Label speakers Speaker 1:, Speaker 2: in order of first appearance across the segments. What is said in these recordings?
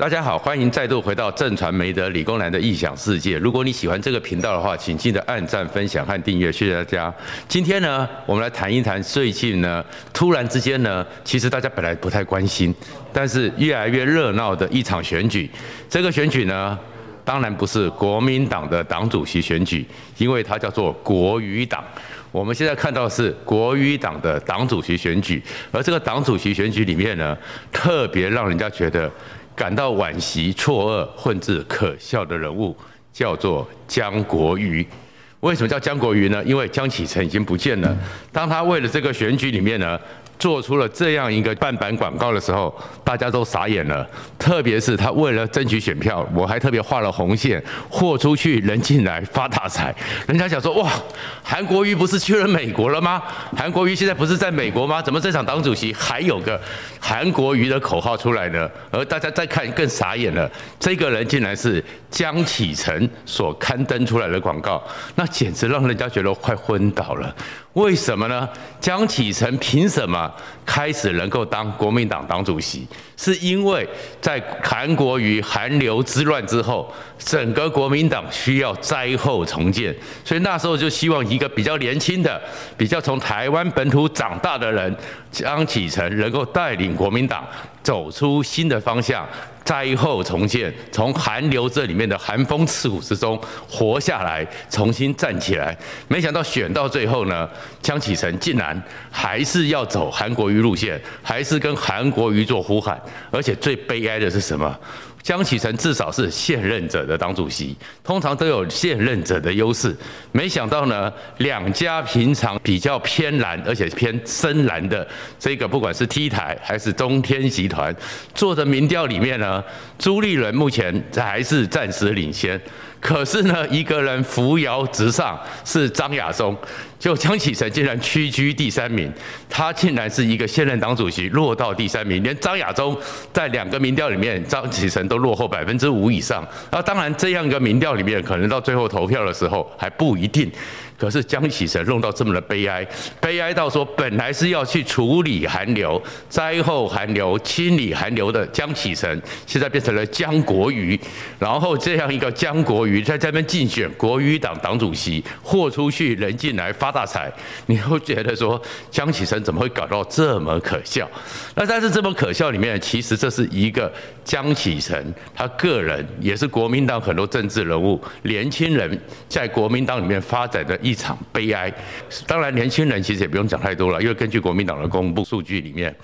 Speaker 1: 大家好，欢迎再度回到正传媒的理工男的异想世界。如果你喜欢这个频道的话，请记得按赞、分享和订阅，谢谢大家。今天呢，我们来谈一谈最近呢，突然之间呢，其实大家本来不太关心，但是越来越热闹的一场选举。这个选举呢，当然不是国民党的党主席选举，因为它叫做国语党。我们现在看到是国语党的党主席选举，而这个党主席选举里面呢，特别让人家觉得。感到惋惜、错愕，混至可笑的人物，叫做江国瑜。为什么叫江国瑜呢？因为江启臣已经不见了。当他为了这个选举里面呢，做出了这样一个半版广告的时候，大家都傻眼了。特别是他为了争取选票，我还特别画了红线，豁出去人进来发大财。人家想说，哇，韩国瑜不是去了美国了吗？韩国瑜现在不是在美国吗？怎么这场党主席还有个韩国瑜的口号出来呢？而大家再看更傻眼了，这个人竟然是江启臣所刊登出来的广告，那简直让人家觉得快昏倒了。为什么呢？江启臣凭什么开始能够当国民党党主席？是因为在韩国与韩流之乱之后，整个国民党需要灾后重建，所以那时候就希望一个比较年轻的、比较从台湾本土长大的人，江启臣能够带领国民党走出新的方向。灾后重建，从寒流这里面的寒风刺骨之中活下来，重新站起来。没想到选到最后呢，江启臣竟然还是要走韩国瑜路线，还是跟韩国瑜做呼喊。而且最悲哀的是什么？江启臣至少是现任者的党主席，通常都有现任者的优势。没想到呢，两家平常比较偏蓝而且偏深蓝的这个，不管是 T 台还是中天集团做的民调里面呢，朱立伦目前还是暂时领先。可是呢，一个人扶摇直上是张亚中，就江启臣竟然屈居第三名，他竟然是一个现任党主席落到第三名，连张亚中在两个民调里面，江启臣都落后百分之五以上。那当然，这样一个民调里面，可能到最后投票的时候还不一定。可是江启臣弄到这么的悲哀，悲哀到说，本来是要去处理韩流、灾后韩流、清理韩流的江启臣，现在变成了江国瑜，然后这样一个江国瑜在这边竞选国瑜党党主席，豁出去人进来发大财，你会觉得说江启臣怎么会搞到这么可笑？那但是这么可笑里面，其实这是一个江启臣他个人，也是国民党很多政治人物、年轻人在国民党里面发展的。一场悲哀。当然，年轻人其实也不用讲太多了，因为根据国民党的公布数据里面，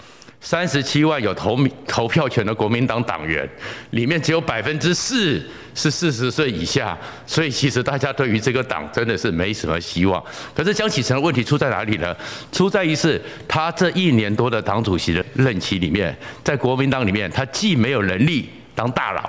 Speaker 1: 三十七万有投投票权的国民党党员里面，只有百分之四是四十岁以下，所以其实大家对于这个党真的是没什么希望。可是江启臣的问题出在哪里呢？出在于是他这一年多的党主席的任期里面，在国民党里面，他既没有能力当大佬，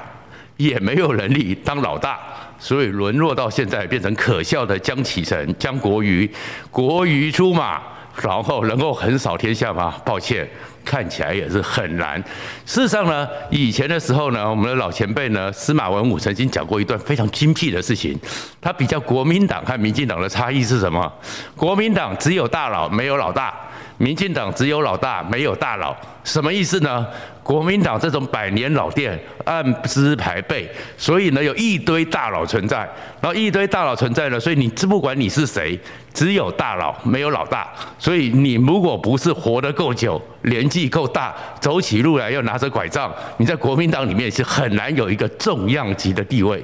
Speaker 1: 也没有能力当老大。所以沦落到现在变成可笑的江启臣、江国瑜，国瑜出马，然后能够横扫天下吗？抱歉，看起来也是很难。事实上呢，以前的时候呢，我们的老前辈呢，司马文武曾经讲过一段非常精辟的事情。他比较国民党和民进党的差异是什么？国民党只有大佬，没有老大；民进党只有老大，没有大佬。什么意思呢？国民党这种百年老店，按资排辈，所以呢，有一堆大佬存在，然后一堆大佬存在呢，所以你不管你是谁，只有大佬没有老大，所以你如果不是活得够久，年纪够大，走起路来又拿着拐杖，你在国民党里面是很难有一个重量级的地位。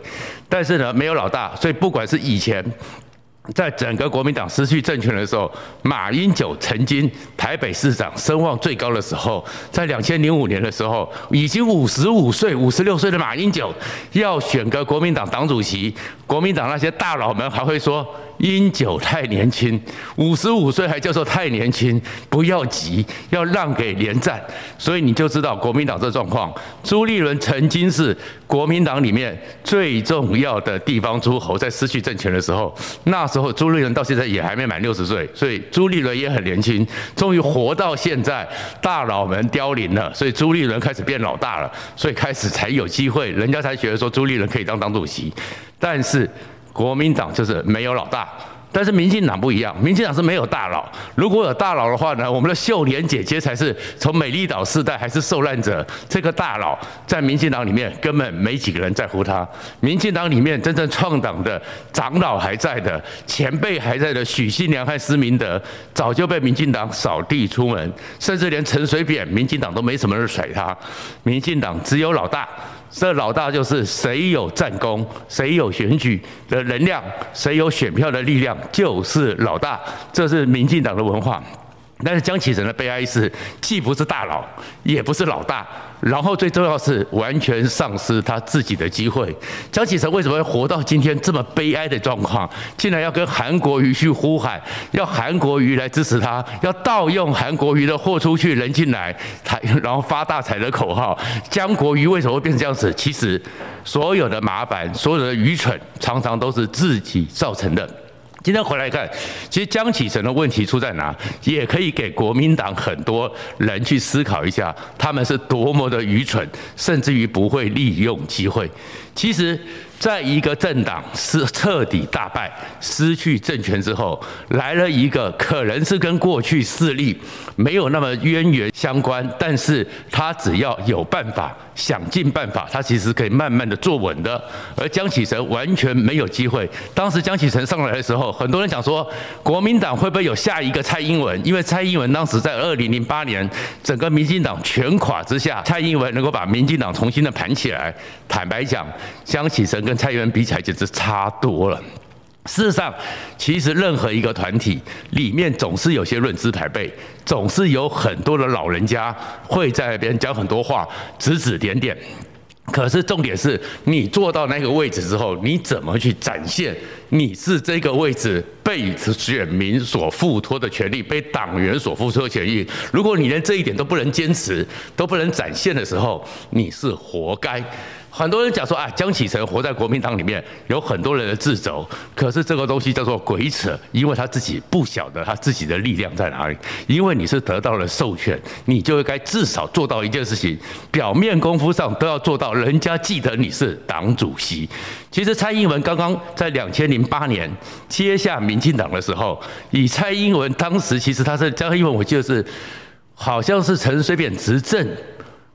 Speaker 1: 但是呢，没有老大，所以不管是以前。在整个国民党失去政权的时候，马英九曾经台北市长声望最高的时候，在两千零五年的时候，已经五十五岁、五十六岁的马英九要选个国民党党主席，国民党那些大佬们还会说。英九太年轻，五十五岁还叫做太年轻，不要急，要让给连战。所以你就知道国民党这状况。朱立伦曾经是国民党里面最重要的地方诸侯，在失去政权的时候，那时候朱立伦到现在也还没满六十岁，所以朱立伦也很年轻。终于活到现在，大佬们凋零了，所以朱立伦开始变老大了，所以开始才有机会，人家才觉得说朱立伦可以当党主席，但是。国民党就是没有老大，但是民进党不一样，民进党是没有大佬。如果有大佬的话呢，我们的秀莲姐姐才是从美丽岛世代还是受难者。这个大佬在民进党里面根本没几个人在乎他。民进党里面真正创党的长老还在的，前辈还在的，许信良和施明德早就被民进党扫地出门，甚至连陈水扁，民进党都没什么人甩他。民进党只有老大。这老大就是谁有战功，谁有选举的能量，谁有选票的力量，就是老大。这是民进党的文化。但是江启臣的悲哀是，既不是大佬，也不是老大，然后最重要是完全丧失他自己的机会。江启臣为什么会活到今天这么悲哀的状况？竟然要跟韩国瑜去呼喊，要韩国瑜来支持他，要盗用韩国瑜的“货出去，人进来”才，然后发大财的口号。江国瑜为什么会变成这样子？其实所有的麻烦，所有的愚蠢，常常都是自己造成的。今天回来看，其实江启臣的问题出在哪？也可以给国民党很多人去思考一下，他们是多么的愚蠢，甚至于不会利用机会。其实。在一个政党是彻底大败、失去政权之后，来了一个可能是跟过去势力没有那么渊源相关，但是他只要有办法，想尽办法，他其实可以慢慢的坐稳的。而江启臣完全没有机会。当时江启臣上来的时候，很多人讲说，国民党会不会有下一个蔡英文？因为蔡英文当时在二零零八年整个民进党全垮之下，蔡英文能够把民进党重新的盘起来。坦白讲，江启臣跟跟蔡英文比起来简直差多了。事实上，其实任何一个团体里面总是有些论资排辈，总是有很多的老人家会在那边讲很多话，指指点点。可是重点是你坐到那个位置之后，你怎么去展现你是这个位置被选民所付托的权利，被党员所付托的权利？如果你连这一点都不能坚持，都不能展现的时候，你是活该。很多人讲说啊，江启臣活在国民党里面，有很多人的自责。可是这个东西叫做鬼扯，因为他自己不晓得他自己的力量在哪里。因为你是得到了授权，你就应该至少做到一件事情，表面功夫上都要做到，人家记得你是党主席。其实蔡英文刚刚在两千零八年接下民进党的时候，以蔡英文当时其实他是蔡英文，我记得是好像是陈水扁执政。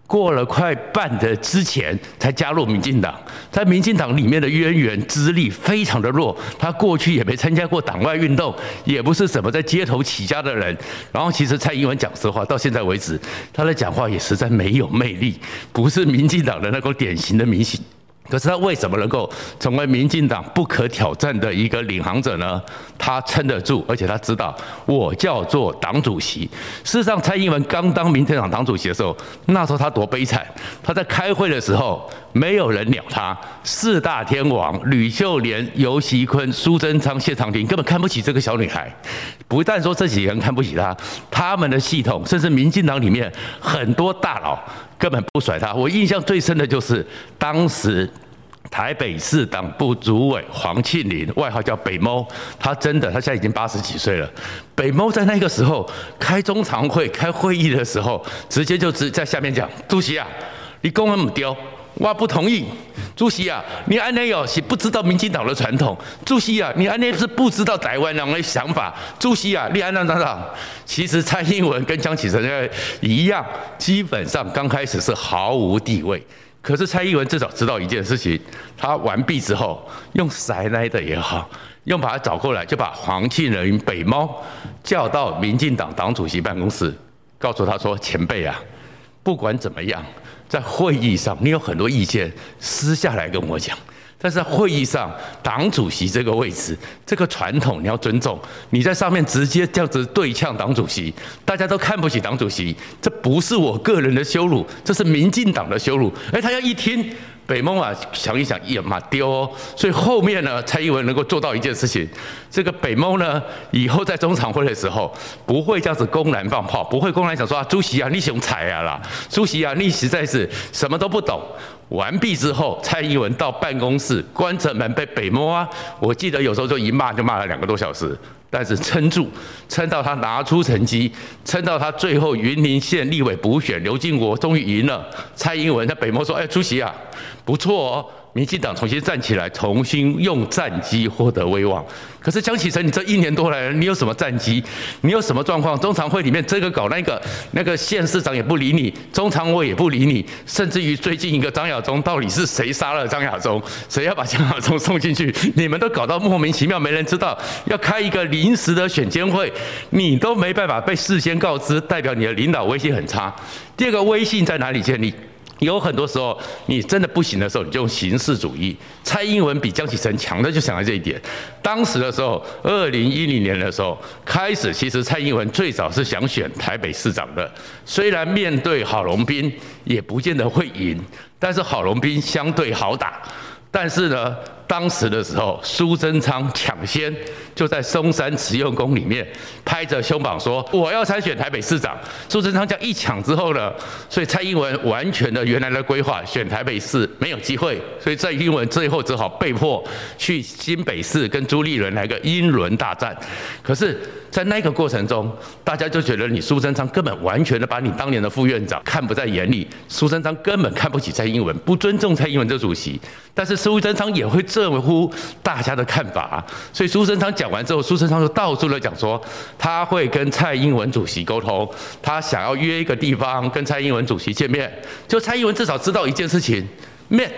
Speaker 1: 过了快半的之前才加入民进党，在民进党里面的渊源资历非常的弱，他过去也没参加过党外运动，也不是什么在街头起家的人。然后其实蔡英文讲实话，到现在为止，他的讲话也实在没有魅力，不是民进党的那个典型的明星。可是他为什么能够成为民进党不可挑战的一个领航者呢？他撑得住，而且他知道我叫做党主席。事实上，蔡英文刚当民进党党主席的时候，那时候他多悲惨！他在开会的时候，没有人鸟他。四大天王吕秀莲、游锡堃、苏贞昌、谢长廷根本看不起这个小女孩。不但说这几个人看不起她，他们的系统甚至民进党里面很多大佬。根本不甩她。我印象最深的就是当时台北市党部主委黄庆林，外号叫北猫。他真的，他现在已经八十几岁了。北猫在那个时候开中常会、开会议的时候，直接就直在下面讲：“主席啊，你公文不丢。”我不同意，主席啊，你安内有是不知道民进党的传统。主席啊，你安内是不知道台湾人的想法。主席啊，你安那长长，其实蔡英文跟江启臣一样，基本上刚开始是毫无地位。可是蔡英文至少知道一件事情，他完毕之后，用塞来的也好，用把他找过来，就把黄庆龄北猫叫到民进党党主席办公室，告诉他说：“前辈啊，不管怎么样。”在会议上，你有很多意见，私下来跟我讲。但是在会议上，党主席这个位置，这个传统你要尊重。你在上面直接这样子对呛党主席，大家都看不起党主席，这不是我个人的羞辱，这是民进党的羞辱。哎，他要一听。北梦啊，想一想，也蛮丢哦。所以后面呢，蔡英文能够做到一件事情，这个北梦呢，以后在中常会的时候，不会这样子公然放炮，不会公然讲说啊，主席啊，你熊才啊啦，主席啊，你实在是什么都不懂。完毕之后，蔡英文到办公室关着门被北梦啊，我记得有时候就一骂就骂了两个多小时。但是撑住，撑到他拿出成绩，撑到他最后云林县立委补选，刘经国终于赢了。蔡英文在北门说：“哎，主席啊，不错哦，民进党重新站起来，重新用战绩获得威望。可是江启臣，你这一年多来，你有什么战绩？你有什么状况？中常会里面这个搞那个，那个县市长也不理你，中常委也不理你，甚至于最近一个张亚中，到底是谁杀了张亚中？谁要把张亚中送进去？你们都搞到莫名其妙，没人知道。要开一个临时的选监会，你都没办法被事先告知，代表你的领导威信很差。第二个威信在哪里建立？有很多时候，你真的不行的时候，你就用形式主义。蔡英文比江启臣强的就想到这一点。当时的时候，二零一零年的时候开始，其实蔡英文最早是想选台北市长的。虽然面对郝龙斌，也不见得会赢，但是郝龙斌相对好打。但是呢，当时的时候，苏贞昌抢先就在松山慈幼宫里面拍着胸膛说：“我要参选台北市长。”苏贞昌这样一抢之后呢，所以蔡英文完全的原来的规划选台北市没有机会，所以蔡英文最后只好被迫去新北市跟朱立伦来个英伦大战。可是，在那个过程中，大家就觉得你苏贞昌根本完全的把你当年的副院长看不在眼里，苏贞昌根本看不起蔡英文，不尊重蔡英文这主席。但是苏贞昌也会这么乎大家的看法，所以苏贞昌讲完之后，苏贞昌就到处的讲说，他会跟蔡英文主席沟通，他想要约一个地方跟蔡英文主席见面。就蔡英文至少知道一件事情，面。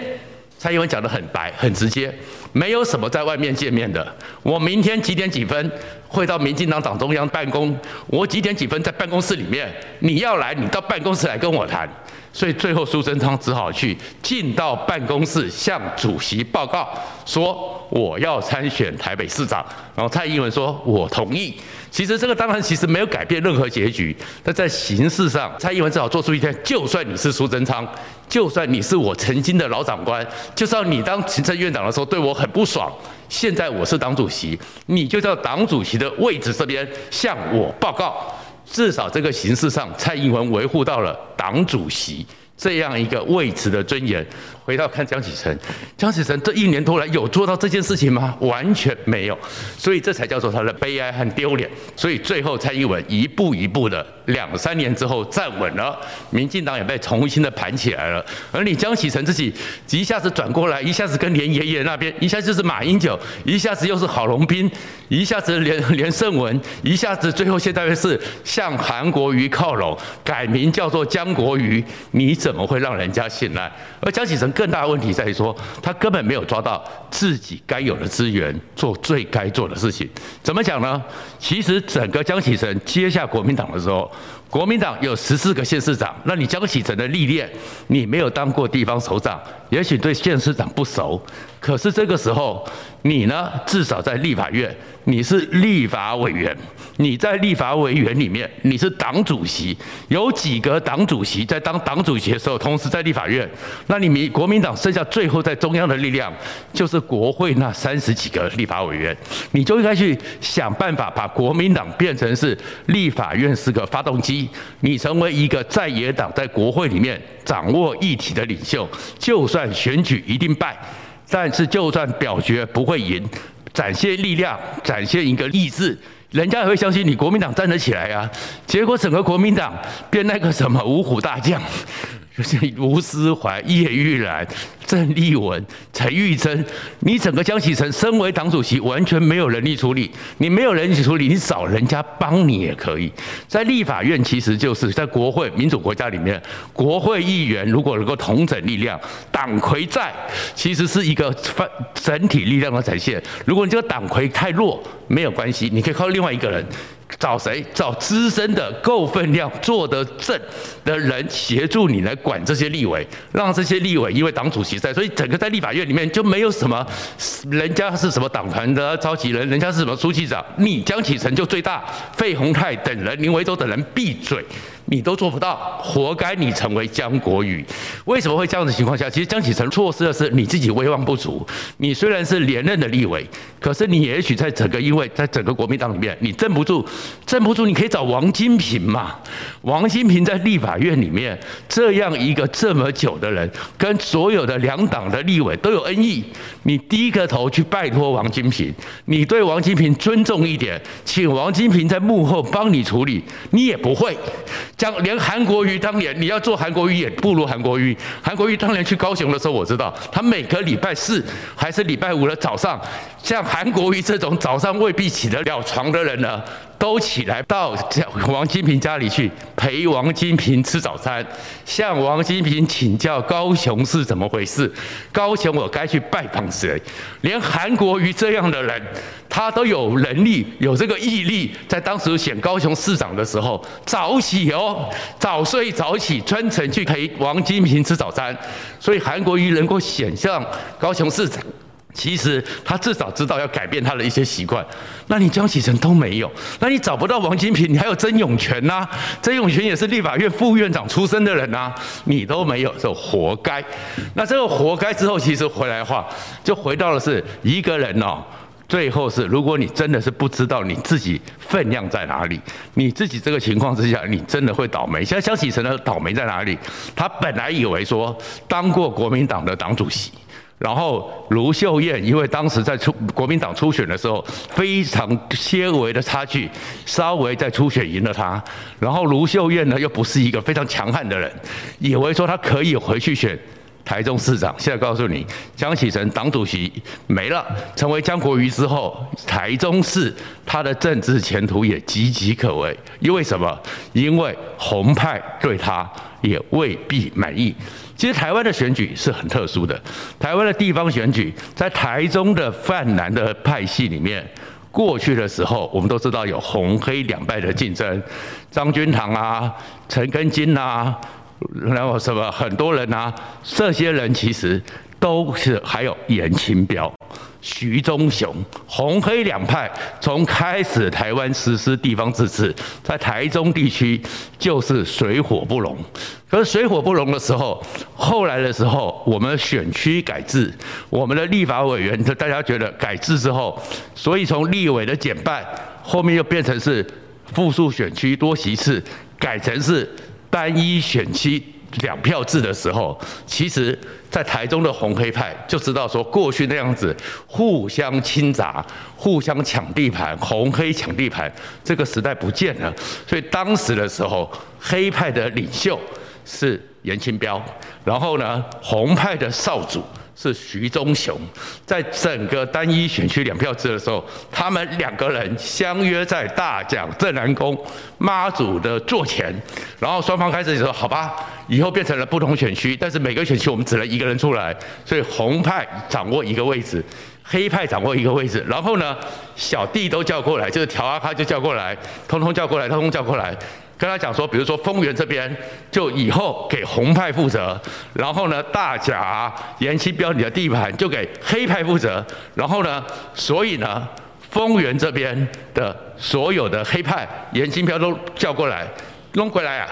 Speaker 1: 蔡英文讲得很白很直接，没有什么在外面见面的。我明天几点几分会到民进党党中央办公？我几点几分在办公室里面？你要来，你到办公室来跟我谈。所以最后苏贞昌只好去进到办公室向主席报告，说我要参选台北市长。然后蔡英文说我同意。其实这个当然其实没有改变任何结局，但在形式上，蔡英文只好做出一件：就算你是苏贞昌。就算你是我曾经的老长官，就算你当行政院长的时候对我很不爽，现在我是党主席，你就在党主席的位置这边向我报告，至少这个形式上，蔡英文维护到了党主席这样一个位置的尊严。回到看江启臣，江启臣这一年多来有做到这件事情吗？完全没有，所以这才叫做他的悲哀和丢脸。所以最后蔡英文一步一步的两三年之后站稳了，民进党也被重新的盘起来了。而你江启臣自己一下子转过来，一下子跟连爷爷那边，一下就是马英九，一下子又是郝龙斌，一下子连连胜文，一下子最后现在是向韩国瑜靠拢，改名叫做江国瑜，你怎么会让人家信赖？而江启臣。更大的问题在于说，他根本没有抓到自己该有的资源，做最该做的事情。怎么讲呢？其实整个江启臣接下国民党的时候，国民党有十四个县市长，那你江启臣的历练，你没有当过地方首长，也许对县市长不熟。可是这个时候，你呢？至少在立法院，你是立法委员。你在立法委员里面，你是党主席。有几个党主席在当党主席的时候，同时在立法院？那你民国民党剩下最后在中央的力量，就是国会那三十几个立法委员。你就应该去想办法把国民党变成是立法院是个发动机，你成为一个在野党在国会里面掌握议题的领袖。就算选举一定败。但是，就算表决不会赢，展现力量，展现一个意志，人家也会相信你国民党站得起来啊。结果整个国民党变那个什么五虎大将。就是吴思怀、叶玉兰、郑丽文、陈玉珍，你整个江启臣身为党主席，完全没有能力处理。你没有能力处理，你找人家帮你也可以。在立法院，其实就是在国会民主国家里面，国会议员如果能够统整力量，党魁在，其实是一个整体力量的展现。如果你这个党魁太弱，没有关系，你可以靠另外一个人。找谁？找资深的、够分量、做得正的人协助你来管这些立委，让这些立委因为党主席在，所以整个在立法院里面就没有什么，人家是什么党团的召集人，人家是什么书记长，你江启臣就最大，费鸿泰等人、林维洲等人闭嘴。你都做不到，活该你成为江国宇。为什么会这样的情况下？其实江启臣错失的是你自己威望不足。你虽然是连任的立委，可是你也许在整个，因为在整个国民党里面，你镇不住，镇不住，你可以找王金平嘛。王金平在立法院里面这样一个这么久的人，跟所有的两党的立委都有恩义，你低个头去拜托王金平，你对王金平尊重一点，请王金平在幕后帮你处理，你也不会。将连韩国瑜当年你要做韩国瑜也不如韩国瑜。韩国瑜当年去高雄的时候，我知道他每个礼拜四还是礼拜五的早上，像韩国瑜这种早上未必起得了床的人呢，都起来到王金平家里去陪王金平吃早餐，向王金平请教高雄是怎么回事，高雄我该去拜访谁？连韩国瑜这样的人，他都有能力有这个毅力，在当时选高雄市长的时候早起哦，早睡早起，专程去陪王金平吃早餐，所以韩国瑜能够选上高雄市长。其实他至少知道要改变他的一些习惯，那你江启臣都没有，那你找不到王金平，你还有曾永权呐、曾永权也是立法院副院长出身的人呐、你都没有，就活该。那这个活该之后，其实回来的话，就回到的是一个人哦，最后是如果你真的是不知道你自己分量在哪里，你自己这个情况之下，你真的会倒霉。现在江启臣的倒霉在哪里？他本来以为说当过国民党的党主席。然后卢秀燕因为当时在出国民党初选的时候非常些微的差距，稍微在初选赢了他。然后卢秀燕呢又不是一个非常强悍的人，以为说他可以回去选台中市长。现在告诉你，江启臣党主席没了，成为江国瑜之后，台中市他的政治前途也岌岌可危。因为什么？因为红派对他也未必满意。其实台湾的选举是很特殊的，台湾的地方选举在台中的泛蓝的派系里面，过去的时候我们都知道有红黑两派的竞争，张君堂啊、陈根金啊，然后什么很多人啊，这些人其实都是还有颜清标。徐忠雄，红黑两派从开始台湾实施地方自治，在台中地区就是水火不容。可是水火不容的时候，后来的时候，我们选区改制，我们的立法委员，大家觉得改制之后，所以从立委的减半，后面又变成是复数选区多席次，改成是单一选区。两票制的时候，其实，在台中的红黑派就知道说，过去那样子互相侵轧、互相抢地盘、红黑抢地盘，这个时代不见了。所以当时的时候，黑派的领袖是严清标，然后呢，红派的少主。是徐忠雄，在整个单一选区两票制的时候，他们两个人相约在大甲镇南宫妈祖的座前，然后双方开始说：“好吧，以后变成了不同选区，但是每个选区我们只能一个人出来，所以红派掌握一个位置，黑派掌握一个位置，然后呢，小弟都叫过来，就是调阿卡就叫过来，通通叫过来，通通叫过来。”跟他讲说，比如说丰原这边就以后给红派负责，然后呢，大甲延期标你的地盘就给黑派负责，然后呢，所以呢，丰原这边的所有的黑派延期标都叫过来，弄回来啊。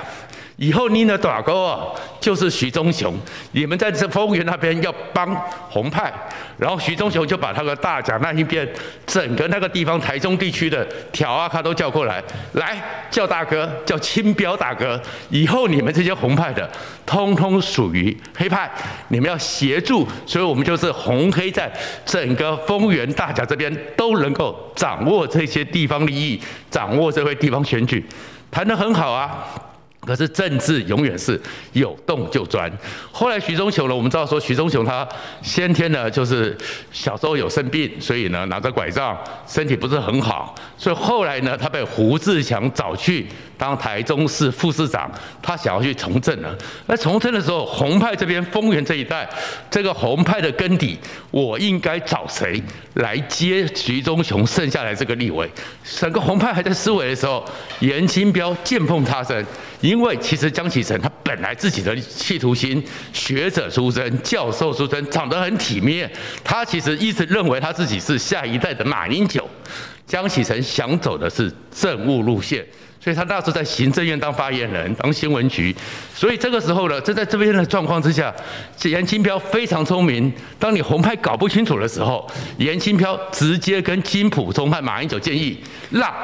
Speaker 1: 以后你的大哥啊，就是徐忠雄，你们在这丰原那边要帮红派，然后徐忠雄就把他的大甲那一边整个那个地方台中地区的条啊他都叫过来，来叫大哥，叫清标大哥。以后你们这些红派的，通通属于黑派，你们要协助，所以我们就是红黑在整个丰原大甲这边都能够掌握这些地方利益，掌握这回地方选举，谈得很好啊。可是政治永远是有洞就钻。后来徐忠雄呢，我们知道说徐忠雄他先天呢就是小时候有生病，所以呢拿着拐杖，身体不是很好。所以后来呢，他被胡志强找去当台中市副市长，他想要去从政了。那从政的时候，红派这边丰原这一带，这个红派的根底，我应该找谁来接徐忠雄剩下来这个立委？整个红派还在思维的时候，严清标见缝插针。因因为其实江启臣他本来自己的企图心，学者出身，教授出身，长得很体面。他其实一直认为他自己是下一代的马英九。江启臣想走的是政务路线，所以他那时候在行政院当发言人，当新闻局。所以这个时候呢，就在这边的状况之下，颜清标非常聪明。当你红派搞不清楚的时候，颜清标直接跟金普通和马英九建议，让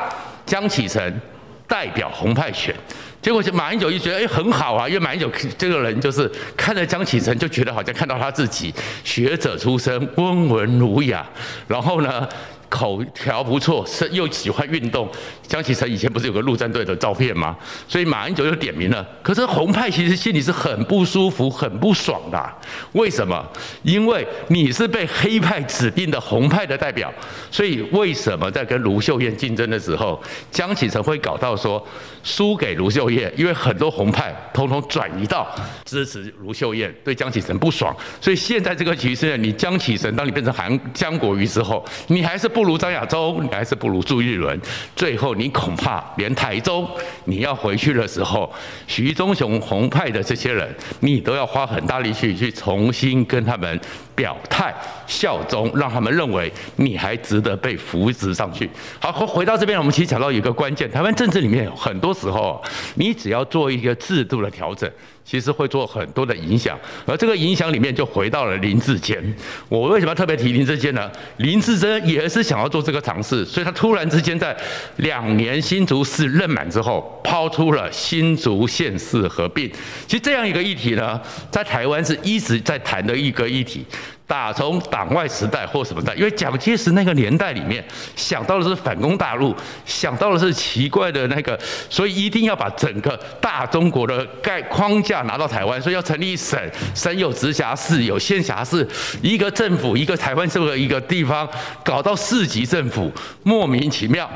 Speaker 1: 江启臣代表红派选。结果马英九一觉得哎很好啊，因为马英九这个人就是看着江启臣就觉得好像看到他自己学者出身，温文儒雅，然后呢口条不错，是又喜欢运动。江启臣以前不是有个陆战队的照片吗？所以马英九就点名了。可是红派其实心里是很不舒服、很不爽的啊。为什么？因为你是被黑派指定的红派的代表，所以为什么在跟卢秀燕竞争的时候，江启臣会搞到说输给卢秀燕？因为很多红派通通转移到支持卢秀燕，对江启臣不爽。所以现在这个局势呢，你江启臣当你变成韩江国瑜之后，你还是不如张亚洲，你还是不如朱立伦，最后你恐怕连台中你要回去的时候，徐忠雄红派的这些人，你都要花很大力气去重新跟他们表态效忠，让他们认为你还值得被扶植上去。好，回回到这边，我们其实讲到一个关键，台湾政治里面很多时候，你只要做一个制度的调整。其实会做很多的影响，而这个影响里面就回到了林志坚。我为什么特别提林志坚呢？林志坚也是想要做这个尝试，所以他突然之间在两年新竹市任满之后，抛出了新竹县市合并。其实这样一个议题呢，在台湾是一直在谈的一个议题。打从党外时代或什么代，因为蒋介石那个年代里面想到的是反攻大陆，想到的是奇怪的那个，所以一定要把整个大中国的概框架拿到台湾，所以要成立省，省有直辖市，有县辖市，一个政府，一个台湾这么一个地方，搞到市级政府，莫名其妙。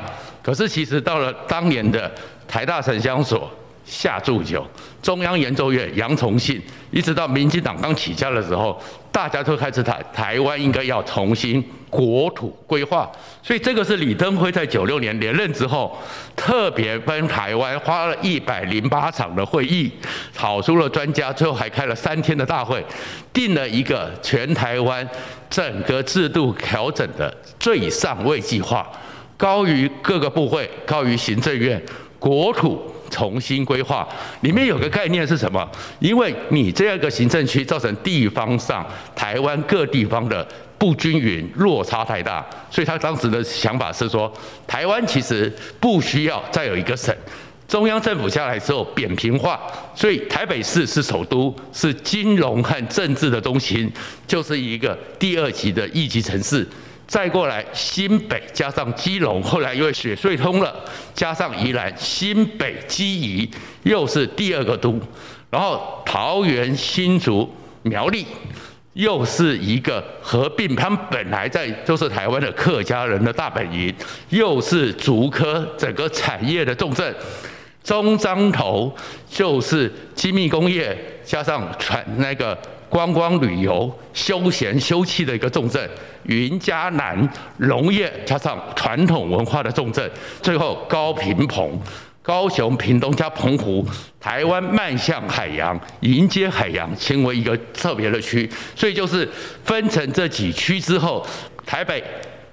Speaker 1: 可是其实到了当年的台大城乡所。夏铸九，中央研究院杨崇信，一直到民进党刚起家的时候，大家都开始谈台湾应该要重新国土规划。所以这个是李登辉在九六年连任之后，特别跟台湾花了一百零八场的会议，讨出了专家，最后还开了三天的大会，定了一个全台湾整个制度调整的最上位计划，高于各个部会，高于行政院国土。重新规划里面有个概念是什么？因为你这样一个行政区造成地方上台湾各地方的不均匀落差太大，所以他当时的想法是说，台湾其实不需要再有一个省，中央政府下来之后扁平化，所以台北市是首都，是金融和政治的中心，就是一个第二级的一级城市。再过来，新北加上基隆，后来因为雪隧通了，加上宜兰，新北基宜又是第二个都，然后桃园新竹苗栗又是一个合并，他们本来在就是台湾的客家人的大本营，又是竹科整个产业的重镇，中彰投就是精密工业加上传那个。观光旅游、休闲休憩的一个重镇，云嘉南农业加上传统文化的重镇，最后高屏澎、高雄屏东加澎湖，台湾迈向海洋，迎接海洋，成为一个特别的区。所以就是分成这几区之后，台北、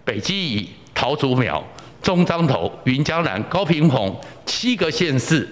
Speaker 1: 北基宜、桃竹苗、中彰投、云嘉南、高屏澎七个县市。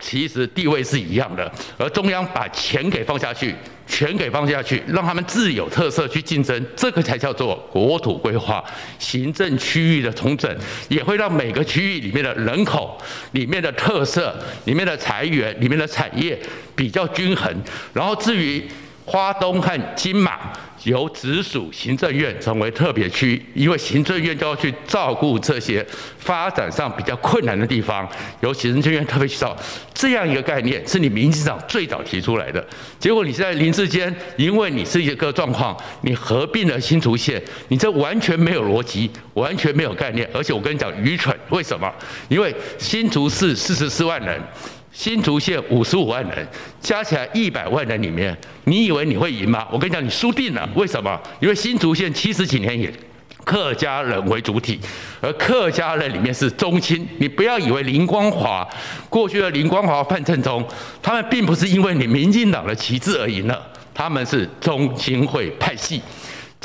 Speaker 1: 其实地位是一样的，而中央把钱给放下去，全给放下去，让他们自有特色去竞争，这个才叫做国土规划、行政区域的重整，也会让每个区域里面的人口、里面的特色、里面的财源、里面的产业比较均衡。然后至于花东和金马。由直属行政院成为特别区，因为行政院就要去照顾这些发展上比较困难的地方，由行政院特别去照。这样一个概念是你民进党最早提出来的，结果你现在林智坚，因为你是一个状况，你合并了新竹县，你这完全没有逻辑，完全没有概念，而且我跟你讲愚蠢，为什么？因为新竹市四十四万人。新竹县五十五万人，加起来一百万人里面，你以为你会赢吗？我跟你讲，你输定了。为什么？因为新竹县七十几年以客家人为主体，而客家人里面是宗亲。你不要以为林光华过去的林光华、范振中，他们并不是因为你民进党的旗帜而赢了，他们是中亲会派系。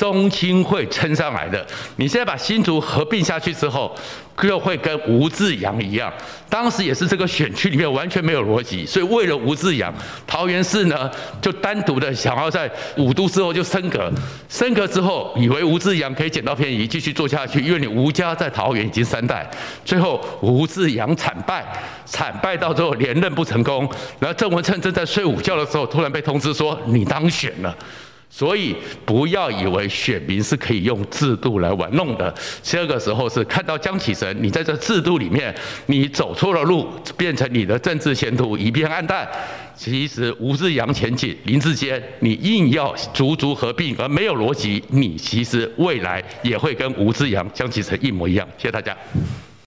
Speaker 1: 中青会撑上来的，你现在把新竹合并下去之后，就会跟吴志扬一样，当时也是这个选区里面完全没有逻辑，所以为了吴志扬，桃园市呢就单独的想要在五都之后就升格，升格之后以为吴志扬可以捡到便宜继续做下去，因为你吴家在桃园已经三代，最后吴志扬惨败，惨败到最后连任不成功，然后郑文灿正在睡午觉的时候，突然被通知说你当选了。所以不要以为选民是可以用制度来玩弄的。这个时候是看到江启臣，你在这制度里面你走错了路，变成你的政治前途一片暗淡。其实吴志阳前景林志坚，你硬要足足合并而没有逻辑，你其实未来也会跟吴志阳、江启臣一模一样。谢谢大家。